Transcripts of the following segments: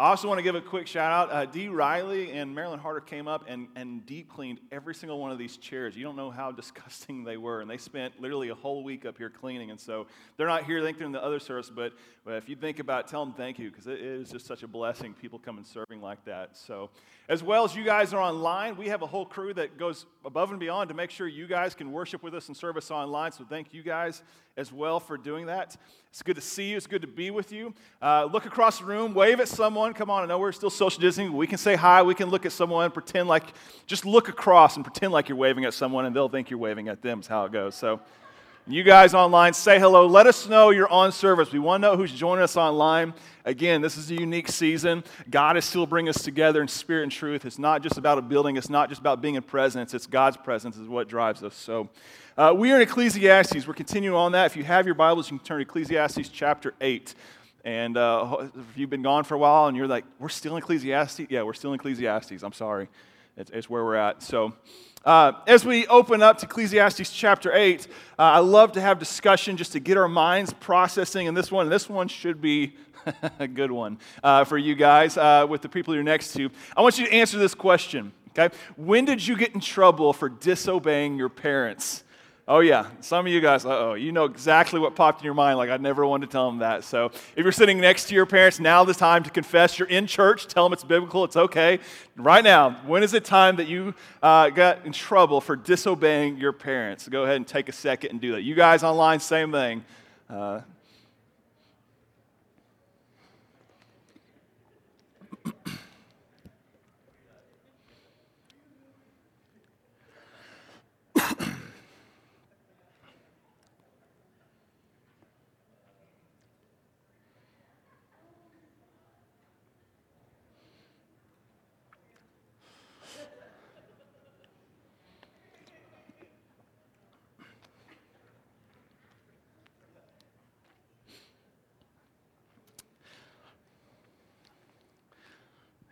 I also want to give a quick shout out. Uh, Riley and Marilyn Harder came up and, and deep cleaned every single one of these chairs. You don't know how disgusting they were. And they spent literally a whole week up here cleaning. And so they're not here. I think they're in the other service. But, but if you think about it, tell them thank you because it is just such a blessing, people coming serving like that. So, as well as you guys are online, we have a whole crew that goes above and beyond to make sure you guys can worship with us and serve us online. So, thank you guys as well for doing that. It's good to see you. It's good to be with you. Uh, look across the room, wave at someone. Come on, I know we're still social distancing. We can say hi. We can look at someone, pretend like, just look across and pretend like you're waving at someone, and they'll think you're waving at them, is how it goes. So, you guys online, say hello. Let us know you're on service. We want to know who's joining us online. Again, this is a unique season. God is still bringing us together in spirit and truth. It's not just about a building, it's not just about being in presence, it's God's presence is what drives us. So, uh, we are in Ecclesiastes. We're continuing on that. If you have your Bibles, you can turn to Ecclesiastes chapter 8. And uh, if you've been gone for a while and you're like, we're still in Ecclesiastes? Yeah, we're still in Ecclesiastes. I'm sorry. It's, it's where we're at. So, uh, as we open up to Ecclesiastes chapter 8, uh, I love to have discussion just to get our minds processing. And this one, this one should be a good one uh, for you guys uh, with the people you're next to. I want you to answer this question, okay? When did you get in trouble for disobeying your parents? Oh, yeah. Some of you guys, oh, you know exactly what popped in your mind. Like, I never wanted to tell them that. So, if you're sitting next to your parents, now the time to confess. You're in church, tell them it's biblical, it's okay. Right now, when is it time that you uh, got in trouble for disobeying your parents? Go ahead and take a second and do that. You guys online, same thing. Uh,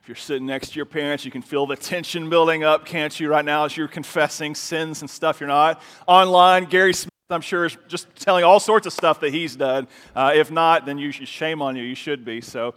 You're sitting next to your parents, you can feel the tension building up, can't you, right now as you're confessing sins and stuff you're not. Online, Gary Smith, I'm sure, is just telling all sorts of stuff that he's done. Uh, if not, then you should, shame on you. You should be. So,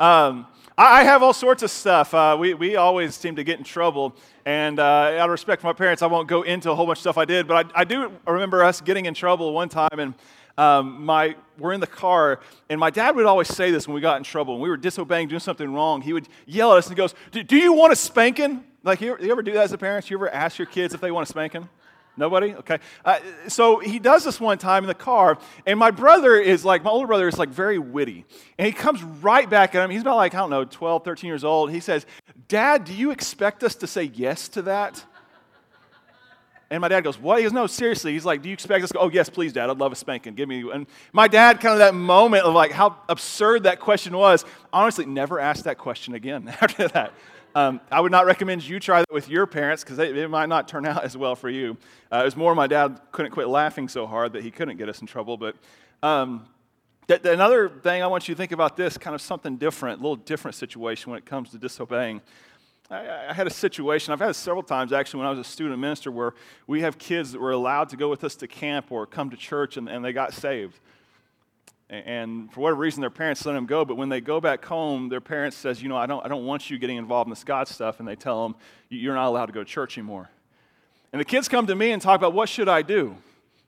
um, I, I, have all sorts of stuff. Uh, we, we always seem to get in trouble. And uh, out of respect for my parents, I won't go into a whole bunch of stuff I did, but I, I do remember us getting in trouble one time. And um, my, we're in the car, and my dad would always say this when we got in trouble. When we were disobeying, doing something wrong, he would yell at us and goes, Do you want a spanking? Like, you, you ever do that as a parent? You ever ask your kids if they want a spanking? Nobody? Okay. Uh, so he does this one time in the car, and my brother is like, my older brother is like very witty. And he comes right back at him. He's about like, I don't know, 12, 13 years old. He says, Dad, do you expect us to say yes to that? And my dad goes, What? He goes, No, seriously. He's like, Do you expect us to go, Oh, yes, please, Dad. I'd love a spanking. Give me. And my dad, kind of that moment of like how absurd that question was, honestly, never asked that question again after that. Um, I would not recommend you try that with your parents because it, might not turn out as well for you. Uh, it was more my dad couldn't quit laughing so hard that he couldn't get us in trouble. But um, th- another thing I want you to think about this kind of something different, a little different situation when it comes to disobeying. I, had a situation, I've had several times actually when I was a student minister, where we have kids that were allowed to go with us to camp or come to church and, and they got saved. And for whatever reason, their parents let them go. But when they go back home, their parents says, you know, I don't, I don't want you getting involved in this God stuff. And they tell them, you're not allowed to go to church anymore. And the kids come to me and talk about, what should I do?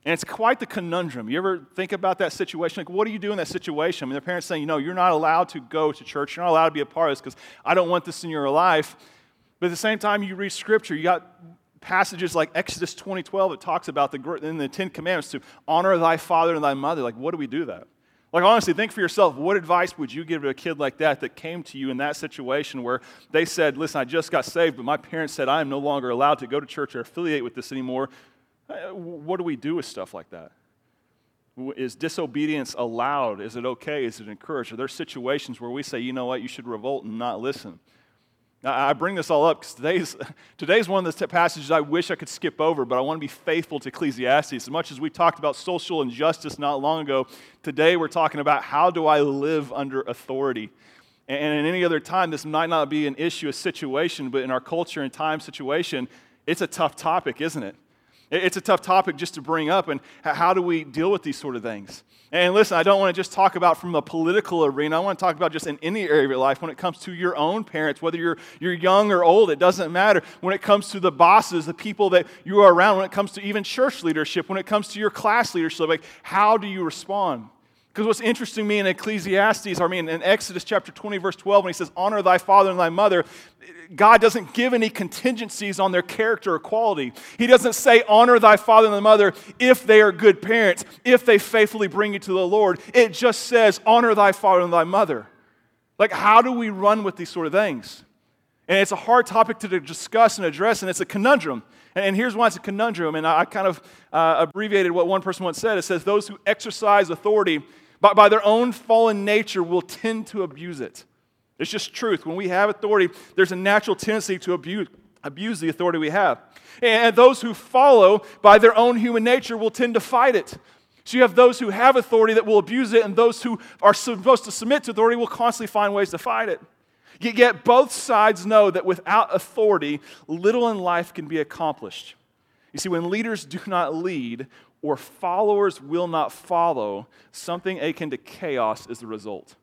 And it's quite the conundrum. You ever think about that situation? Like, what do you do in that situation? I mean, their parents saying, you know, you're not allowed to go to church. You're not allowed to be a part of this because I don't want this in your life. But at the same time, you read Scripture, you got passages like Exodus 20:12 that talks about the in the Ten Commandments to honor thy father and thy mother. Like, what do we do that? Like, honestly, think for yourself. What advice would you give to a kid like that that came to you in that situation where they said, "Listen, I just got saved, but my parents said I am no longer allowed to go to church or affiliate with this anymore." Uh, what do we do with stuff like that? Is disobedience allowed? Is it okay? Is it encouraged? Are there situations where we say, you know what, you should revolt and not listen? I bring this all up because today's, today's one of the passages I wish I could skip over, but I want to be faithful to Ecclesiastes. As much as we talked about social injustice not long ago, today we're talking about how do I live under authority. And in any other time, this might not be an issue, a situation, but in our culture and time situation, it's a tough topic, isn't it? It's a tough topic just to bring up, and how do we deal with these sort of things? And listen, I don't want to just talk about from a political arena. I want to talk about just in any area of your life when it comes to your own parents, whether you're, you're young or old, it doesn't matter. When it comes to the bosses, the people that you are around, when it comes to even church leadership, when it comes to your class leadership, like how do you respond? Because what's interesting to me in Ecclesiastes, I mean, in Exodus chapter 20, verse 12, when he says, Honor thy father and thy mother, God doesn't give any contingencies on their character or quality. He doesn't say, Honor thy father and thy mother if they are good parents, if they faithfully bring you to the Lord. It just says, Honor thy father and thy mother. Like, how do we run with these sort of things? And it's a hard topic to discuss and address, and it's a conundrum. And here's why it's a conundrum. And I kind of uh, abbreviated what one person once said. It says, Those who exercise authority by, by their own fallen nature, will tend to abuse it. It's just truth. When we have authority, there's a natural tendency to abuse, abuse the authority we have. And those who follow by their own human nature will tend to fight it. So you have those who have authority that will abuse it, and those who are supposed to submit to authority will constantly find ways to fight it. Yet both sides know that without authority, little in life can be accomplished. You see, when leaders do not lead, or followers will not follow, something akin to chaos is the result.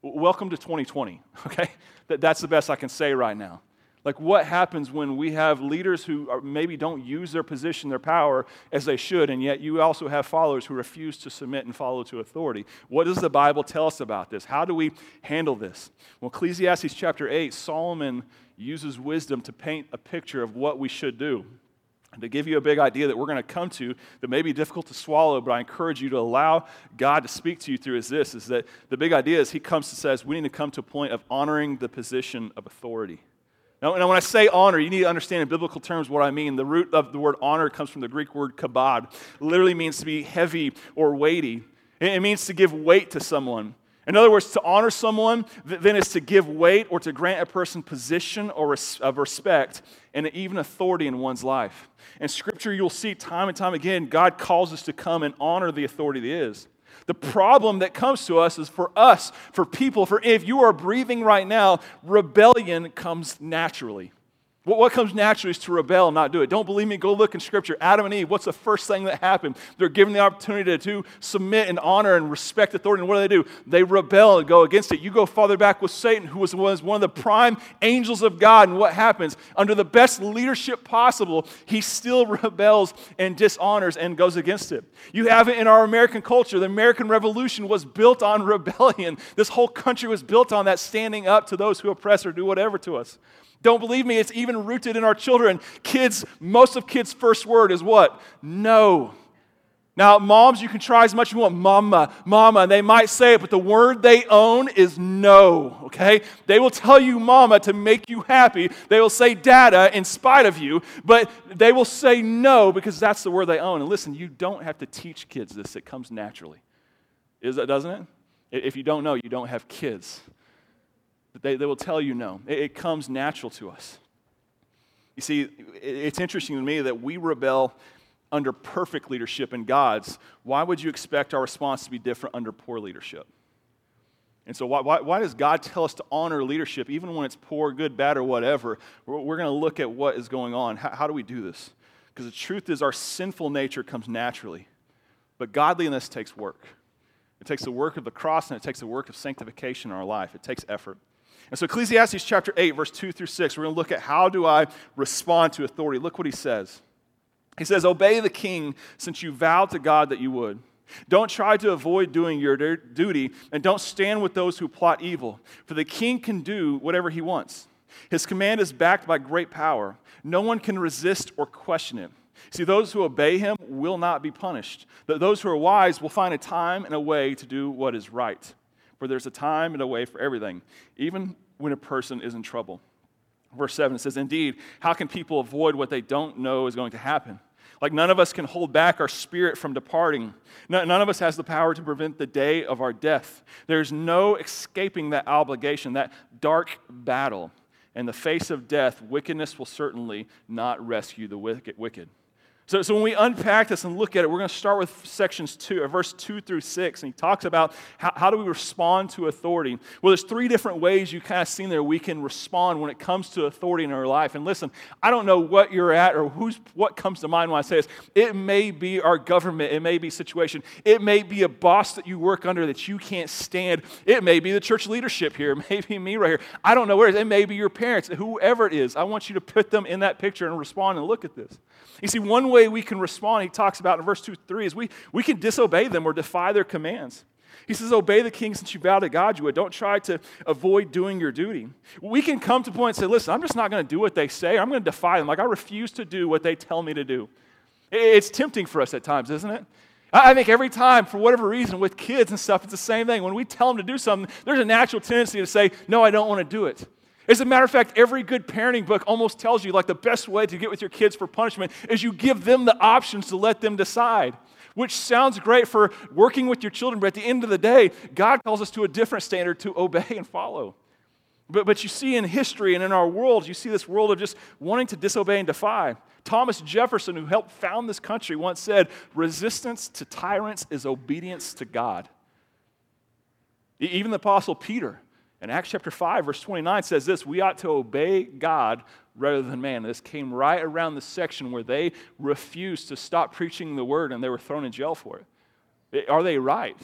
Welcome to 2020, okay? That, that's the best I can say right now. Like, what happens when we have leaders who are, maybe don't use their position, their power as they should, and yet you also have followers who refuse to submit and follow to authority? What does the Bible tell us about this? How do we handle this? Well, Ecclesiastes chapter 8, Solomon uses wisdom to paint a picture of what we should do to give you a big idea that we're going to come to that may be difficult to swallow, but I encourage you to allow God to speak to you through is this is that the big idea is he comes to says we need to come to a point of honoring the position of authority. Now, now when I say honor, you need to understand in biblical terms what I mean. The root of the word honor comes from the Greek word kabod. It literally means to be heavy or weighty. It means to give weight to someone. In other words, to honor someone then is to give weight or to grant a person position or of respect and even authority in one's life. In Scripture, you'll see time and time again, God calls us to come and honor the authority that is. The problem that comes to us is for us, for people, for if you are breathing right now, rebellion comes naturally. What comes naturally is to rebel and not do it. Don't believe me? Go look in Scripture. Adam and Eve, what's the first thing that happened? They're given the opportunity to, submit and honor and respect authority. And what do they do? They rebel and go against it. You go farther back with Satan, who was, was one of the prime angels of God. And what happens? Under the best leadership possible, he still rebels and dishonors and goes against it. You have it in our American culture. The American Revolution was built on rebellion. This whole country was built on that standing up to those who oppress or do whatever to us. Don't believe me, it's even rooted in our children. Kids, most of kids' first word is what? No. Now, moms, you can try as much as you want, mama, mama, and they might say it, but the word they own is no, okay? They will tell you mama to make you happy. They will say dada in spite of you, but they will say no because that's the word they own. And listen, you don't have to teach kids this, it comes naturally. Is that, doesn't it? If you don't know, you don't have kids. They, they will tell you no. It, it comes natural to us. You see, it's interesting to me that we rebel under perfect leadership in God's. Why would you expect our response to be different under poor leadership? And so, why, why, why, does God tell us to honor leadership, even when it's poor, good, bad, or whatever? We're, we're going to look at what is going on. How, how do we do this? Because the truth is, our sinful nature comes naturally, but godliness takes work. It takes the work of the cross and it takes the work of sanctification in our life. It takes effort. And so, Ecclesiastes chapter 8, verse 2 through 6, we're going to look at how do I respond to authority. Look what he says. He says, Obey the king since you vowed to God that you would. Don't try to avoid doing your duty, and don't stand with those who plot evil, for the king can do whatever he wants. His command is backed by great power. No one can resist or question it. See, those who obey him will not be punished. Those who are wise will find a time and a way to do what is right. For there's a time and a way for everything, even when a person is in trouble. Verse 7 says, Indeed, how can people avoid what they don't know is going to happen? Like none of us can hold back our spirit from departing. None of us has the power to prevent the day of our death. There's no escaping that obligation, that dark battle. In the face of death, wickedness will certainly not rescue the wicked. So, so when we unpack this and look at it, we're going to start with sections two, or verse two through six, and he talks about how, how do we respond to authority. Well, there's three different ways you kind of seen there we can respond when it comes to authority in our life. And listen, I don't know what you're at or who's what comes to mind when I say this. It may be our government, it may be situation, it may be a boss that you work under that you can't stand. It may be the church leadership here, it may be me right here. I don't know where it is. It may be your parents, whoever it is. I want you to put them in that picture and respond and look at this. You see, one way we can respond, he talks about in verse 2 3, is we, we can disobey them or defy their commands. He says, Obey the king since you vow to God you would. Don't try to avoid doing your duty. We can come to point and say, Listen, I'm just not going to do what they say. I'm going to defy them. Like, I refuse to do what they tell me to do. It's tempting for us at times, isn't it? I think every time, for whatever reason, with kids and stuff, it's the same thing. When we tell them to do something, there's a natural tendency to say, No, I don't want to do it. As a matter of fact, every good parenting book almost tells you like the best way to get with your kids for punishment is you give them the options to let them decide. Which sounds great for working with your children, but at the end of the day, God calls us to a different standard to obey and follow. But, but you see in history and in our world, you see this world of just wanting to disobey and defy. Thomas Jefferson, who helped found this country, once said, Resistance to tyrants is obedience to God. Even the Apostle Peter, and Acts chapter 5, verse 29 says this We ought to obey God rather than man. This came right around the section where they refused to stop preaching the word and they were thrown in jail for it. Are they right?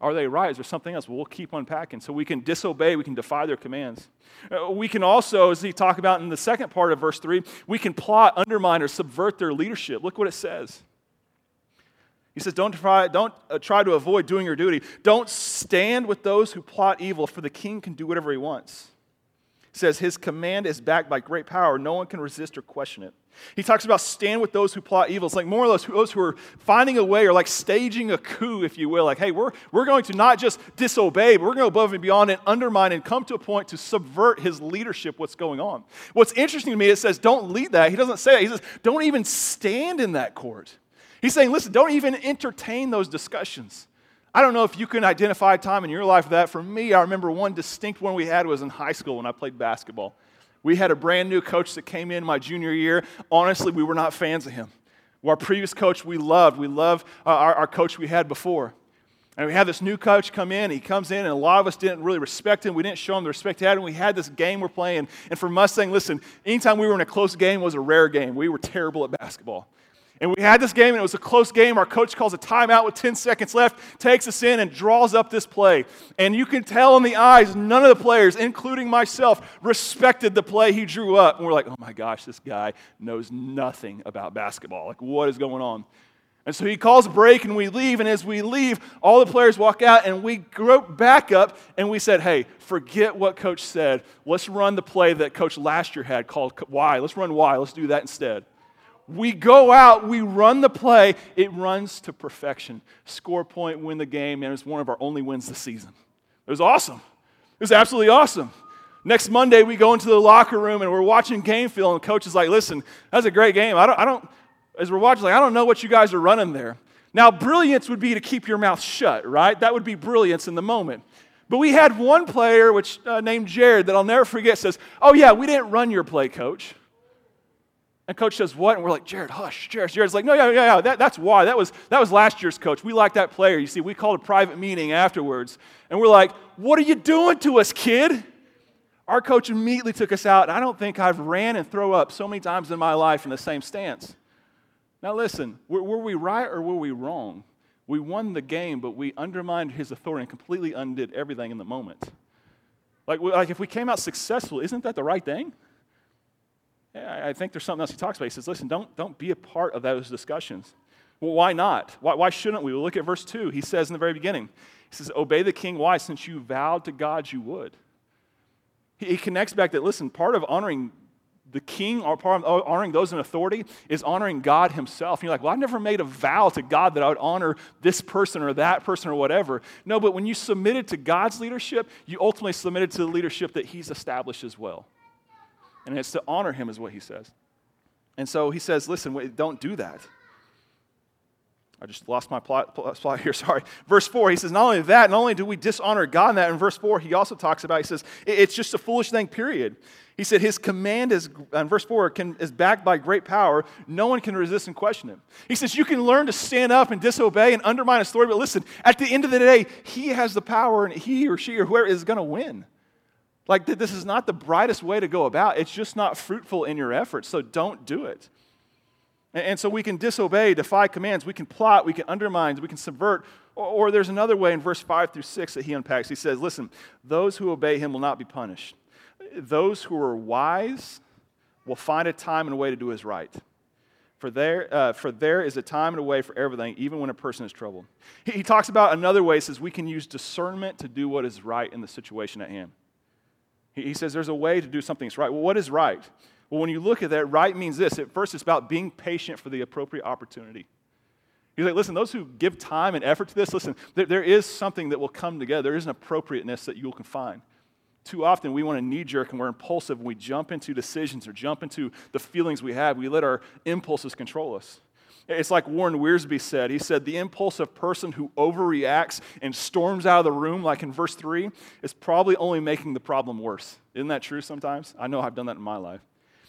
Are they right? Is there something else? Well, we'll keep unpacking. So we can disobey, we can defy their commands. Uh, we can also, as he talked about in the second part of verse 3, we can plot, undermine, or subvert their leadership. Look what it says. He says, Don't try, don't, uh, try to avoid doing your duty. Don't stand with those who plot evil, for the king can do whatever he wants. He says, His command is backed by great power. No one can resist or question it. He talks about stand with those who plot evil. It's like more or less those who are finding a way or like staging a coup, if you will. Like, hey, we're, we're going to not just disobey, but we're going to go above and beyond and undermine and come to a point to subvert his leadership, what's going on. What's interesting to me, it says, don't lead that. He doesn't say it. He says, don't even stand in that court. He's saying, listen, don't even entertain those discussions. I don't know if you can identify a time in your life that. For me, I remember one distinct one we had was in high school when I played basketball. We had a brand new coach that came in my junior year. Honestly, we were not fans of him. Our previous coach we loved. We loved uh, our, our coach we had before. And we had this new coach come in. He comes in, and a lot of us didn't really respect him. We didn't show him the respect he had. And we had this game we're playing. And for Mustang, listen, anytime we were in a close game was a rare game. We were terrible at basketball. And we had this game, and it was a close game. Our coach calls a timeout with 10 seconds left, takes us in, and draws up this play. And you can tell in the eyes, none of the players, including myself, respected the play he drew up. And we're like, oh my gosh, this guy knows nothing about basketball. Like, what is going on? And so he calls a break, and we leave. And as we leave, all the players walk out, and we go back up, and we said, hey, forget what coach said. Let's run the play that coach last year had called Y. Let's run Y. Let's do that instead. We go out, we run the play, it runs to perfection. Score point, win the game, and it's one of our only wins this season. It was awesome. It was absolutely awesome. Next Monday, we go into the locker room and we're watching game film, and coach is like, listen, that's a great game. I don't, I don't, as we're watching, like, I don't know what you guys are running there. Now, brilliance would be to keep your mouth shut, right? That would be brilliance in the moment. But we had one player, which uh, named Jared, that I'll never forget, says, Oh, yeah, we didn't run your play, coach. And coach says, What? And we're like, Jared, hush. Jared. Jared's like, No, yeah, yeah, yeah. That, that's why. That was, that was last year's coach. We like that player. You see, we called a private meeting afterwards. And we're like, What are you doing to us, kid? Our coach immediately took us out. I don't think I've ran and throw up so many times in my life in the same stance. Now, listen, were, were we right or were we wrong? We won the game, but we undermined his authority and completely undid everything in the moment. Like, like if we came out successful, isn't that the right thing? I think there's something else he talks about. He says, listen, don't, don't be a part of those discussions. Well, why not? Why, why shouldn't we? Well, look at verse 2. He says in the very beginning, he says, Obey the king. Why? Since you vowed to God you would. He, he connects back that, listen, part of honoring the king or part of oh, honoring those in authority is honoring God himself. And you're like, well, I never made a vow to God that I would honor this person or that person or whatever. No, but when you submitted to God's leadership, you ultimately submitted to the leadership that he's established as well and it's to honor him, is what he says. And so he says, listen, wait, don't do that. I just lost my plot, plot here, sorry. Verse 4, he says, Not only that, not only do we dishonor God in that, in verse 4, he also talks about, he says, it's just a foolish thing, period. He said, His command is, in verse 4, can, is backed by great power. No one can resist and question him. He says, You can learn to stand up and disobey and undermine his authority, but listen, at the end of the day, he has the power and he or she or whoever is going to win. Like, this is not the brightest way to go about. It's just not fruitful in your efforts, so don't do it. And so we can disobey, defy commands, we can plot, we can undermine, we can subvert. Or there's another way in verse 5 through 6 that he unpacks. He says, Listen, those who obey him will not be punished. Those who are wise will find a time and a way to do as right. For there, uh, for there is a time and a way for everything, even when a person is troubled. He, he talks about another way, says we can use discernment to do what is right in the situation at hand. He, says there's a way to do something that's right. Well, what is right? Well, when you look at that, right means this. At first, it's about being patient for the appropriate opportunity. He's like, listen, those who give time and effort to this, listen, there, there is something that will come together. There is an appropriateness that you can find. Too often, we want to knee jerk and we're impulsive and we jump into decisions or jump into the feelings we have. We let our impulses control us. It's like Warren Wiersbe said. He said, The impulsive person who overreacts and storms out of the room, like in verse 3, is probably only making the problem worse. Isn't that true sometimes? I know I've done that in my life.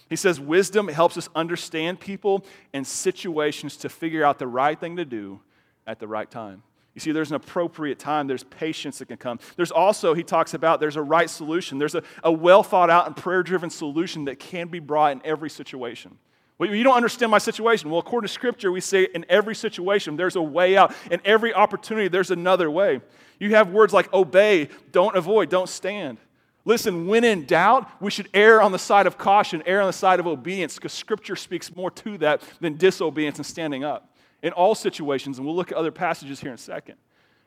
He says wisdom helps us understand people and situations to figure out the right thing to do at the right time. You see, there's an appropriate time, there's patience that can come. There's also, he talks about, there's a right solution. There's a, a well thought out and prayer driven solution that can be brought in every situation. Well, you don't understand my situation. Well, according to Scripture, we say in every situation, there's a way out. In every opportunity, there's another way. You have words like obey, don't avoid, don't stand. Listen, when in doubt, we should err on the side of caution, err on the side of obedience, because Scripture speaks more to that than disobedience and standing up in all situations. And we'll look at other passages here in a second.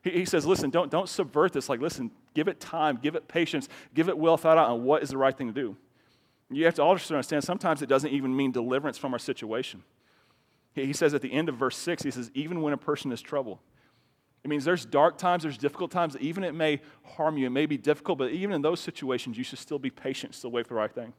He, he says, listen, don't, don't subvert this. Like, listen, give it time, give it patience, give it well thought out on what is the right thing to do. You have to also understand sometimes it doesn't even mean deliverance from our situation. He, says at the end of verse 6, he says, even when a person is troubled. It means there's dark times, there's difficult times. Even it may harm you, it may be difficult, but even in those situations, you should still be patient, still wait for the right thing.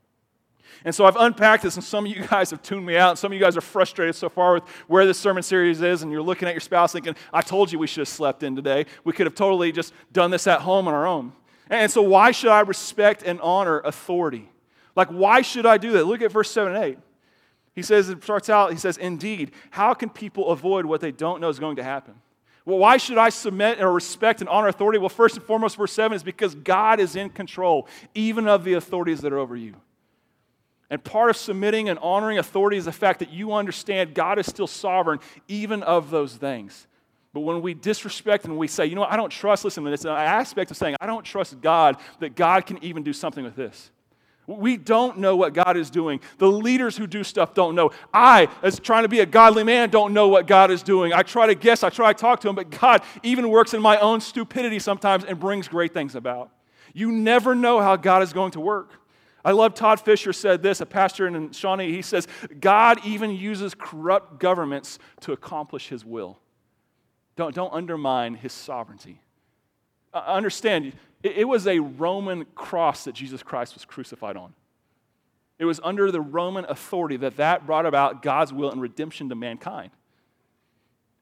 And so I've unpacked this, and some of you guys have tuned me out. Some of you guys are frustrated so far with where this sermon series is, and you're looking at your spouse thinking, I told you we should have slept in today. We could have totally just done this at home on our own. And so, why should I respect and honor authority? Like, why should I do that? Look at verse 7 and 8. He says, it starts out, he says, Indeed, how can people avoid what they don't know is going to happen? Well, why should I submit or respect and honor authority? Well, first and foremost, verse 7 is because God is in control, even of the authorities that are over you. And part of submitting and honoring authority is the fact that you understand God is still sovereign, even of those things. But when we disrespect and we say, you know what, I don't trust, listen, it's an aspect of saying, I don't trust God that God can even do something with this. We don't know what God is doing. The leaders who do stuff don't know. I, as trying to be a godly man, don't know what God is doing. I try to guess, I try to talk to Him, but God even works in my own stupidity sometimes and brings great things about. You never know how God is going to work. I love Todd Fisher said this, a pastor in Shawnee. He says, God even uses corrupt governments to accomplish His will. Don't, don't undermine His sovereignty. Uh, understand, it, it was a Roman cross that Jesus Christ was crucified on. It was under the Roman authority that that brought about God's will and redemption to mankind.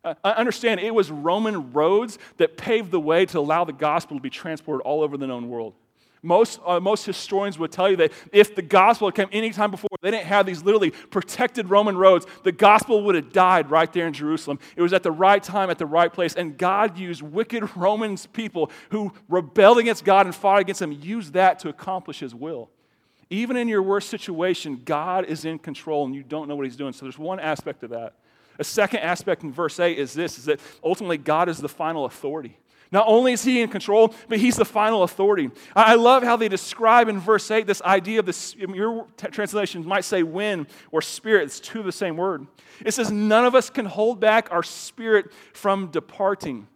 I understand it was Roman roads that paved the way to allow the gospel to be transported all over the known world. Most, uh, most historians would tell you that if the gospel had come any time before, they didn't have these literally protected Roman roads, the gospel would have died right there in Jerusalem. It was at the right time, at the right place. And God used wicked Roman people who rebelled against God and fought against him, used that to accomplish his will. Even in your worst situation, God is in control and you don't know what he's doing. So there's one aspect of that. A second aspect in verse 8 is this is that ultimately God is the final authority. Not only is he in control, but he's the final authority. I love how they describe in verse 8 this idea of this. Um, your translation might say wind or spirit, it's two of the same word. It says, None of us can hold back our spirit from departing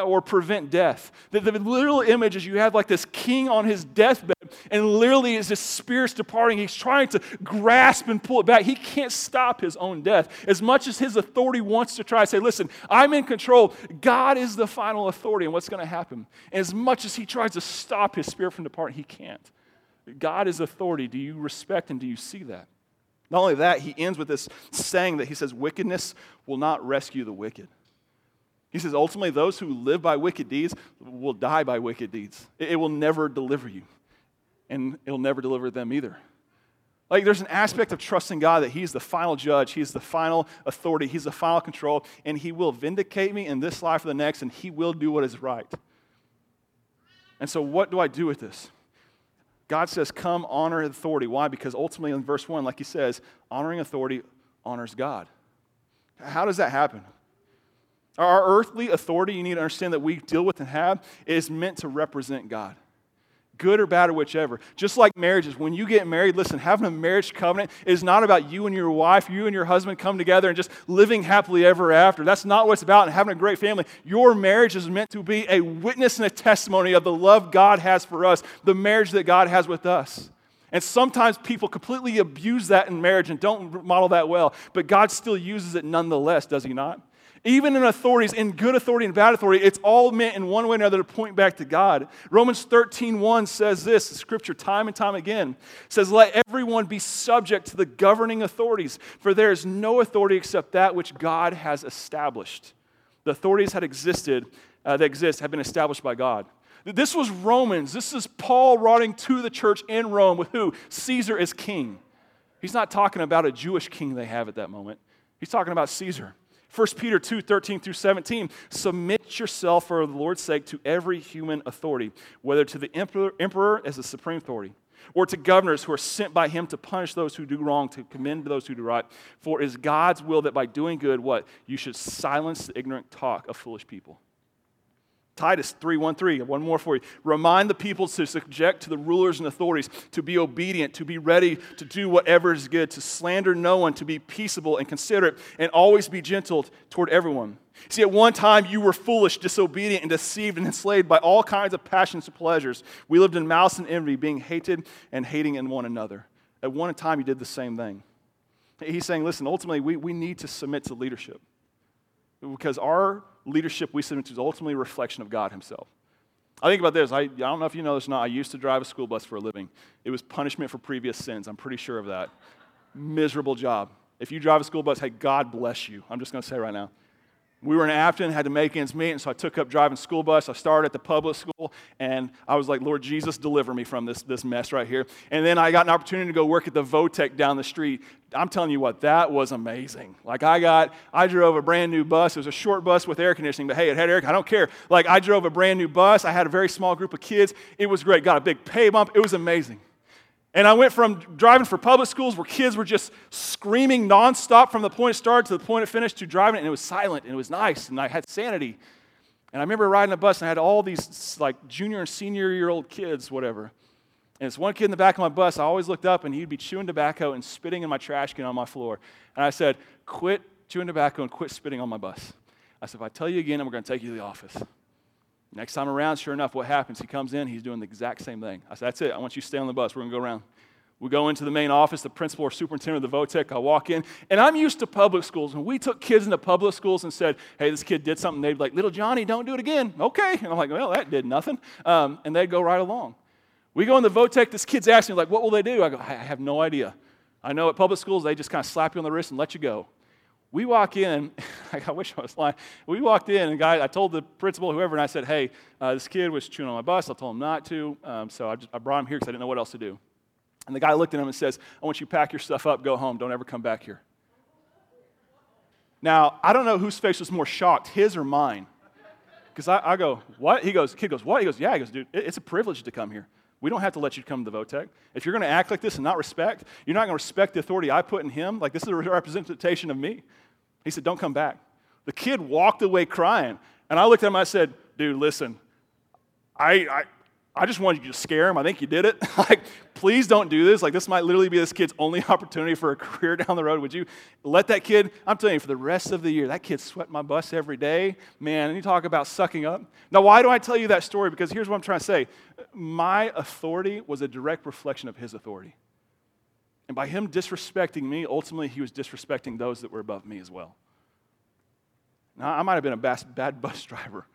or prevent death. The, the, literal image is you have like this king on his deathbed, and literally his spirit's departing, he's trying to grasp and pull it back. He can't stop his own death. As much as his authority wants to try to say, listen, I'm in control, God is the final authority and what's going to happen. And as much as he tries to stop his spirit from departing, he can't. God is authority. Do you respect and do you see that? Not only that, he ends with this saying that he says, wickedness will not rescue the wicked. He says, ultimately, those who live by wicked deeds will die by wicked deeds. It will never deliver you, and it'll never deliver them either. Like, there's an aspect of trusting God that He's the final judge, He's the final authority, He's the final control, and He will vindicate me in this life or the next, and He will do what is right. And so, what do I do with this? God says, Come, honor authority. Why? Because ultimately, in verse 1, like He says, honoring authority honors God. How does that happen? Our earthly authority, you need to understand that we deal with and have, is meant to represent God. Good or bad or whichever. Just like marriages, when you get married, listen, having a marriage covenant is not about you and your wife, you and your husband come together and just living happily ever after. That's not what it's about and having a great family. Your marriage is meant to be a witness and a testimony of the love God has for us, the marriage that God has with us. And sometimes people completely abuse that in marriage and don't model that well, but God still uses it nonetheless, does He not? Even in authorities, in good authority and bad authority, it's all meant in one way or another to point back to God. Romans 13, 1 says this, scripture time and time again, says, Let everyone be subject to the governing authorities, for there is no authority except that which God has established. The authorities had existed, uh, that exist, have been established by God. This was Romans. This is Paul writing to the church in Rome with who? Caesar is king. He's not talking about a Jewish king they have at that moment. He's talking about Caesar. 1 Peter 2 13 through 17. Submit yourself for the Lord's sake to every human authority, whether to the emperor, emperor as the supreme authority, or to governors who are sent by him to punish those who do wrong, to commend those who do right. For it is God's will that by doing good, what? You should silence the ignorant talk of foolish people. Titus 3:13, one more for you. Remind the people to subject to the rulers and authorities, to be obedient, to be ready to do whatever is good, to slander no one, to be peaceable and considerate, and always be gentle toward everyone. See, at one time you were foolish, disobedient, and deceived and enslaved by all kinds of passions and pleasures. We lived in malice and envy, being hated and hating in one another. At one time you did the same thing. He's saying, listen, ultimately we, we need to submit to leadership. Because our leadership we submit to is ultimately a reflection of God Himself. I think about this. I, I don't know if you know this or not. I used to drive a school bus for a living. It was punishment for previous sins. I'm pretty sure of that. Miserable job. If you drive a school bus, hey, God bless you. I'm just going to say right now. We were in Afton, had to make ends meet, and so I took up driving school bus. I started at the public school, and I was like, Lord Jesus, deliver me from this, this mess right here. And then I got an opportunity to go work at the Votech down the street. I'm telling you what, that was amazing. Like I got, I drove a brand new bus. It was a short bus with air conditioning, but hey, it had air. I don't care. Like I drove a brand new bus. I had a very small group of kids. It was great. Got a big pay bump. It was amazing. And I went from driving for public schools where kids were just screaming nonstop from the point of start to the point of finish to driving, and it was silent and it was nice, and I had sanity. And I remember riding a bus and I had all these like junior and senior year old kids, whatever. And it's one kid in the back of my bus. I always looked up and he'd be chewing tobacco and spitting in my trash can on my floor. And I said, Quit chewing tobacco and quit spitting on my bus. I said, If I tell you again, I'm going to take you to the office. Next time around, sure enough, what happens? He comes in, he's doing the exact same thing. I said, That's it. I want you to stay on the bus. We're going to go around. We go into the main office, the principal or superintendent of the VOTEC. I walk in, and I'm used to public schools. And we took kids into public schools and said, hey, this kid did something. They'd be like, little Johnny, don't do it again. Okay. And I'm like, well, that did nothing. Um, and they'd go right along. We go in the VOTEC, this kid's asking like, what will they do? I go, I have no idea. I know at public schools, they just kind of slap you on the wrist and let you go. We walk in, I wish I was lying. We walked in, and guy, I told the principal, whoever, and I said, hey, uh, this kid was chewing on my bus. I told him not to. Um, so I, just, I brought him here because I didn't know what else to do. And the guy looked at him and says, I want you to pack your stuff up, go home, don't ever come back here. Now, I don't know whose face was more shocked, his or mine. Because I, I, go, what? He goes, kid goes, what? He goes, yeah. He goes, dude, it's a privilege to come here. We don't have to let you come to VOTEC. If you're going to act like this and not respect, you're not going to respect the authority I put in him. Like this is a representation of me. He said, Don't come back. The kid walked away crying. And I looked at him I said, Dude, listen, I, I, I just wanted you to scare him. I think you did it. like, please don't do this. Like, this might literally be this kid's only opportunity for a career down the road. Would you let that kid? I'm telling you, for the rest of the year, that kid sweat my bus every day. Man, and you talk about sucking up. Now, why do I tell you that story? Because here's what I'm trying to say my authority was a direct reflection of his authority. And by him disrespecting me, ultimately, he was disrespecting those that were above me as well. Now, I might have been a bad bus driver.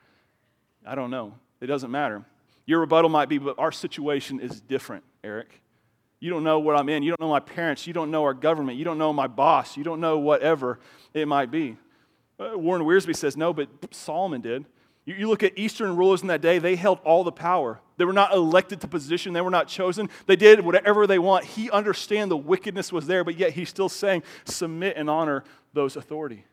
I don't know. It doesn't matter. Your rebuttal might be, but our situation is different, Eric. You don't know what I'm in. You don't know my parents. You don't know our government. You don't know my boss. You don't know whatever it might be. Uh, Warren Wiersbe says, no, but Solomon did. You, you look at Eastern rulers in that day, they held all the power. They were not elected to position, they were not chosen. They did whatever they want. He understand the wickedness was there, but yet he's still saying, submit and honor those authority.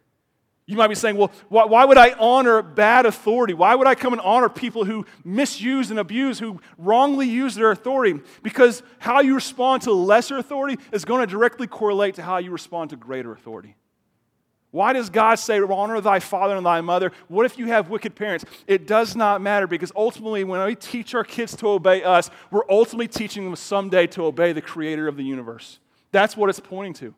You might be saying, well, why, why, would I honor bad authority? Why would I come and honor people who misuse and abuse, who wrongly use their authority? Because how you respond to lesser authority is going to directly correlate to how you respond to greater authority. Why does God say, honor thy father and thy mother? What if you have wicked parents? It does not matter because ultimately, when we teach our kids to obey us, we're ultimately teaching them someday to obey the creator of the universe. That's what it's pointing to.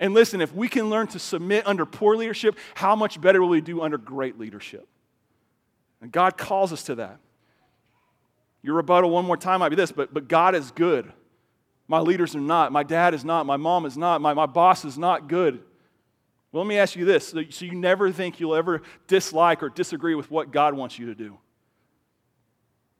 And listen, if we can learn to submit under poor leadership, how much better will we do under great leadership? And God calls us to that. Your rebuttal one more time might be this, but, but God is good. My leaders are not. My dad is not. My mom is not. My, my boss is not good. Well, let me ask you this so you never think you'll ever dislike or disagree with what God wants you to do.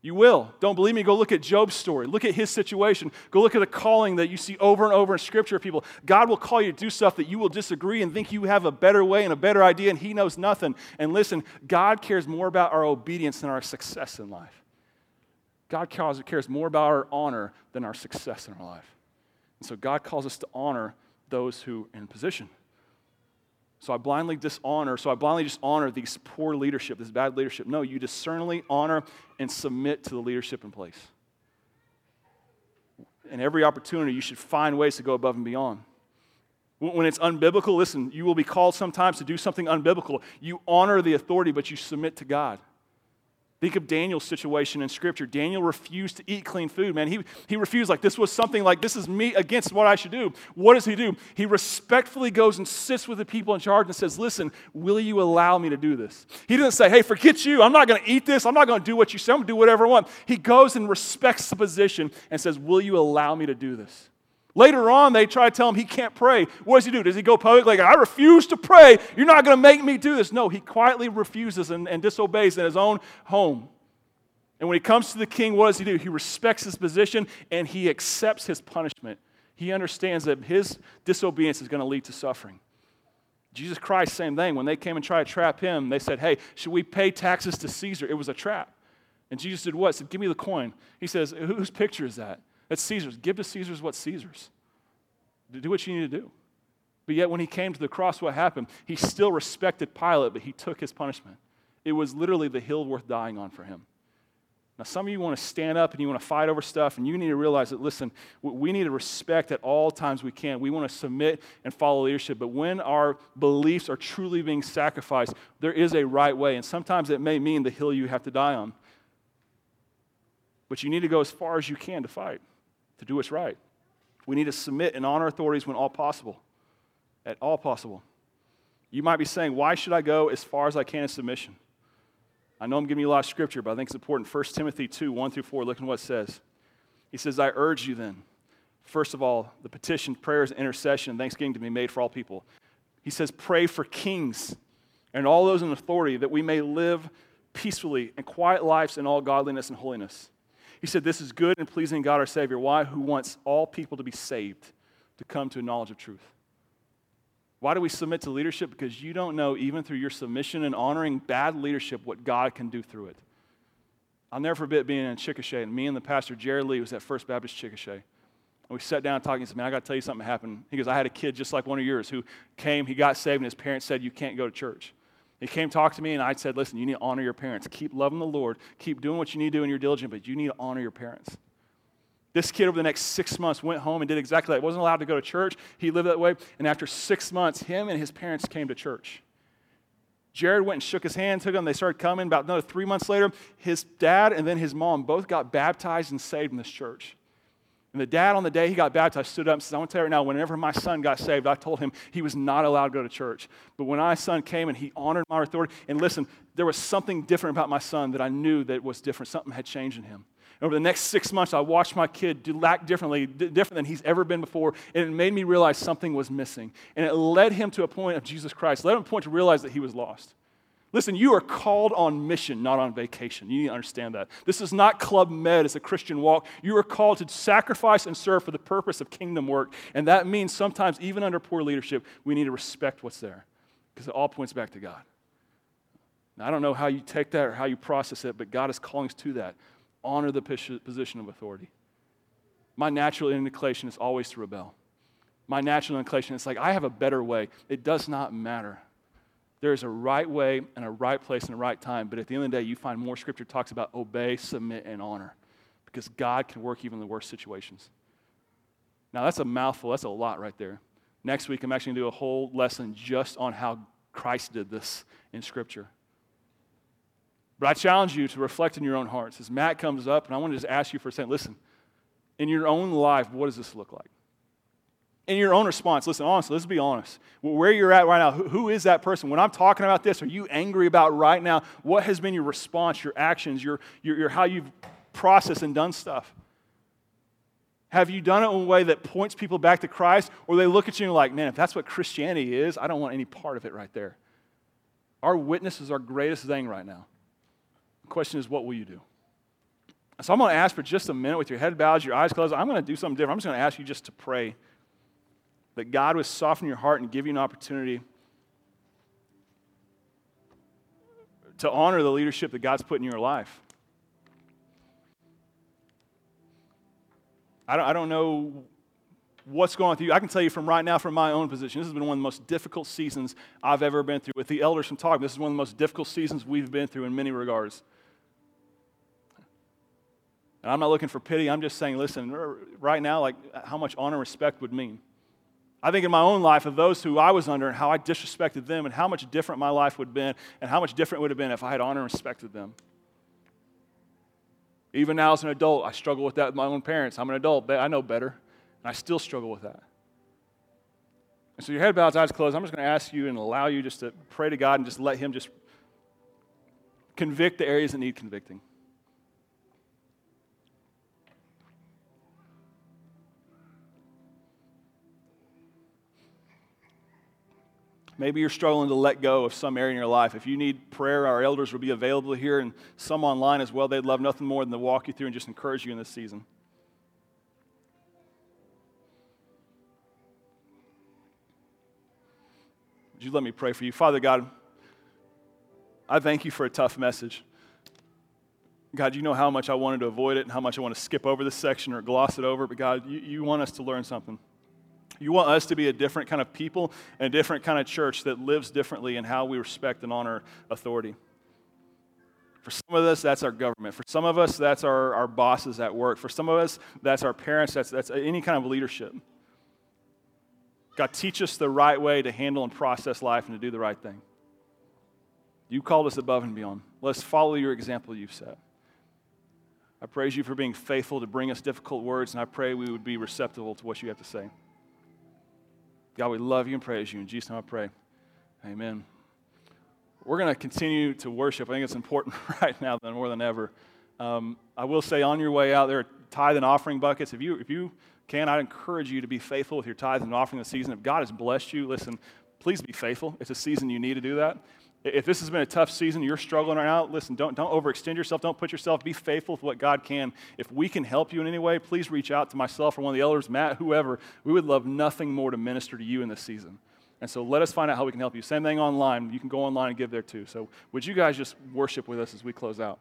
You will. Don't believe me? Go look at Job's story. Look at his situation. Go look at the calling that you see over and over in Scripture, people. God will call you to do stuff that you will disagree and think you have a better way and a better idea, and He knows nothing. And listen, God cares more about our obedience than our success in life. God cares more about our honor than our success in our life. And so God calls us to honor those who are in position. So I blindly dishonor, so I blindly just honor these poor leadership, this bad leadership. No, you discerningly honor and submit to the leadership in place. In every opportunity, you should find ways to go above and beyond. When it's unbiblical, listen, you will be called sometimes to do something unbiblical. You honor the authority, but you submit to God. Think of Daniel's situation in Scripture. Daniel refused to eat clean food, man. He, he refused, like, this was something like, this is me against what I should do. What does he do? He respectfully goes and sits with the people in charge and says, Listen, will you allow me to do this? He doesn't say, Hey, forget you. I'm not going to eat this. I'm not going to do what you say. I'm going to do whatever I want. He goes and respects the position and says, Will you allow me to do this? Later on, they try to tell him he can't pray. What does he do? Does he go public like, I refuse to pray. You're not going to make me do this. No, he quietly refuses and, and disobeys in his own home. And when he comes to the king, what does he do? He respects his position and he accepts his punishment. He understands that his disobedience is going to lead to suffering. Jesus Christ, same thing. When they came and tried to trap him, they said, Hey, should we pay taxes to Caesar? It was a trap. And Jesus did what? He said, Give me the coin. He says, Whose picture is that? That's Caesar's. Give to Caesar's what Caesar's. Do what you need to do. But yet, when he came to the cross, what happened? He still respected Pilate, but he took his punishment. It was literally the hill worth dying on for him. Now, some of you want to stand up and you want to fight over stuff, and you need to realize that, listen, we need to respect at all times we can. We want to submit and follow leadership. But when our beliefs are truly being sacrificed, there is a right way. And sometimes it may mean the hill you have to die on. But you need to go as far as you can to fight to do what's right. We need to submit and honor authorities when all possible. At all possible. You might be saying, why should I go as far as I can in submission? I know I'm giving you a lot of scripture, but I think it's important. 1 Timothy 2, 1 through 4, look at what it says. He says, I urge you then, first of all, the petition, prayers, intercession, and thanksgiving to be made for all people. He says, pray for kings and all those in authority that we may live peacefully and quiet lives in all godliness and holiness. He said, This is good and pleasing God our Savior. Why? Who wants all people to be saved, to come to a knowledge of truth. Why do we submit to leadership? Because you don't know, even through your submission and honoring bad leadership, what God can do through it. I'll never forget being in Chickasha, and me and the pastor, Jared Lee, was at First Baptist Chickasha. And we sat down talking. He said, Man, I got to tell you something happened. He goes, I had a kid just like one of yours who came, he got saved, and his parents said, You can't go to church. He came talk to me, and I said, Listen, you need to honor your parents. Keep loving the Lord. Keep doing what you need to do and you're diligent, but you need to honor your parents. This kid, over the next six months, went home and did exactly that. He wasn't allowed to go to church. He lived that way. And after six months, him and his parents came to church. Jared went and shook his hand, took them. They started coming. About another three months later, his dad and then his mom both got baptized and saved in this church. And the dad, on the day he got baptized, stood up and said, I want to tell you right now, whenever my son got saved, I told him he was not allowed to go to church. But when my son came and he honored my authority, and listen, there was something different about my son that I knew that was different. Something had changed in him. And over the next six months, I watched my kid do act differently, different than he's ever been before. And it made me realize something was missing. And it led him to a point of Jesus Christ, led him to a point to realize that he was lost. Listen, you are called on mission, not on vacation. You need to understand that. This is not Club Med, it's a Christian walk. You are called to sacrifice and serve for the purpose of kingdom work. And that means sometimes, even under poor leadership, we need to respect what's there. because it all points back to God. Now, I don't know how you take that or how you process it, but God is calling us to that. Honor the position of authority. My natural inclination is always to rebel. My natural inclination is like, I have a better way. It does not matter. There is a right way and a right place and a right time, but at the end of the day, you find more scripture talks about obey, submit, and honor because God can work even in the worst situations. Now, that's a mouthful. That's a lot right there. Next week, I'm actually going to do a whole lesson just on how Christ did this in Scripture. But I challenge you to reflect in your own hearts. As Matt comes up, and I want to just ask you for a second listen, in your own life, what does this look like? In your own response, listen, honestly, let's be honest. Where you're at right now, who, is that person? When I'm talking about this, are you angry about right now? What has been your response, your actions, your, your, your how you've processed and done stuff? Have you done it in a way that points people back to Christ, or they look at you and like, man, if that's what Christianity is, I don't want any part of it right there. Our witness is our greatest thing right now. The question is, what will you do? So I'm going to ask for just a minute with your head bowed, your eyes closed. I'm going to do something different. I'm just going to ask you just to pray that God would soften your heart and give you an opportunity to honor the leadership that God's put in your life. I don't, I don't know what's going on you. I can tell you from right now, from my own position, this has been one of the most difficult seasons I've ever been through. With the elders from talk, this is one of the most difficult seasons we've been through in many regards. And I'm not looking for pity. I'm just saying, listen, right now, like how much honor and respect would mean. I think in my own life of those who I was under and how I disrespected them and how much different my life would have been and how much different it would have been if I had honored and respected them. Even now as an adult, I struggle with that with my own parents. I'm an adult, but I know better, and I still struggle with that. And so your head bowed, eyes closed. I'm just going to ask you and allow you just to pray to God and just let Him just convict the areas that need convicting. Maybe you're struggling to let go of some area in your life. If you need prayer, our elders will be available here and some online as well. They'd love nothing more than to walk you through and just encourage you in this season. Would you let me pray for you? Father God, I thank you for a tough message. God, you know how much I wanted to avoid it and how much I want to skip over this section or gloss it over, but God, you, you want us to learn something. You want us to be a different kind of people and a different kind of church that lives differently in how we respect and honor authority. For some of us, that's our government. For some of us, that's our, our bosses at work. For some of us, that's our parents. That's, that's any kind of leadership. God, teach us the right way to handle and process life and to do the right thing. You called us above and beyond. Let's follow your example you've set. I praise you for being faithful to bring us difficult words, and I pray we would be receptive to what you have to say. God, we love you and praise you. In Jesus' name I pray. Amen. We're going to continue to worship. I think it's important right now than more than ever. Um, I will say on your way out, there are tithe and offering buckets. If you, if you can, I encourage you to be faithful with your tithe and offering the season. If God has blessed you, listen, please be faithful. It's a season you need to do that. If this has been a tough season, you're struggling right now, listen, don't, don't overextend yourself. Don't put yourself, be faithful with what God can. If we can help you in any way, please reach out to myself or one of the elders, Matt, whoever. We would love nothing more to minister to you in this season. And so let us find out how we can help you. Same thing online. You can go online and give there too. So would you guys just worship with us as we close out?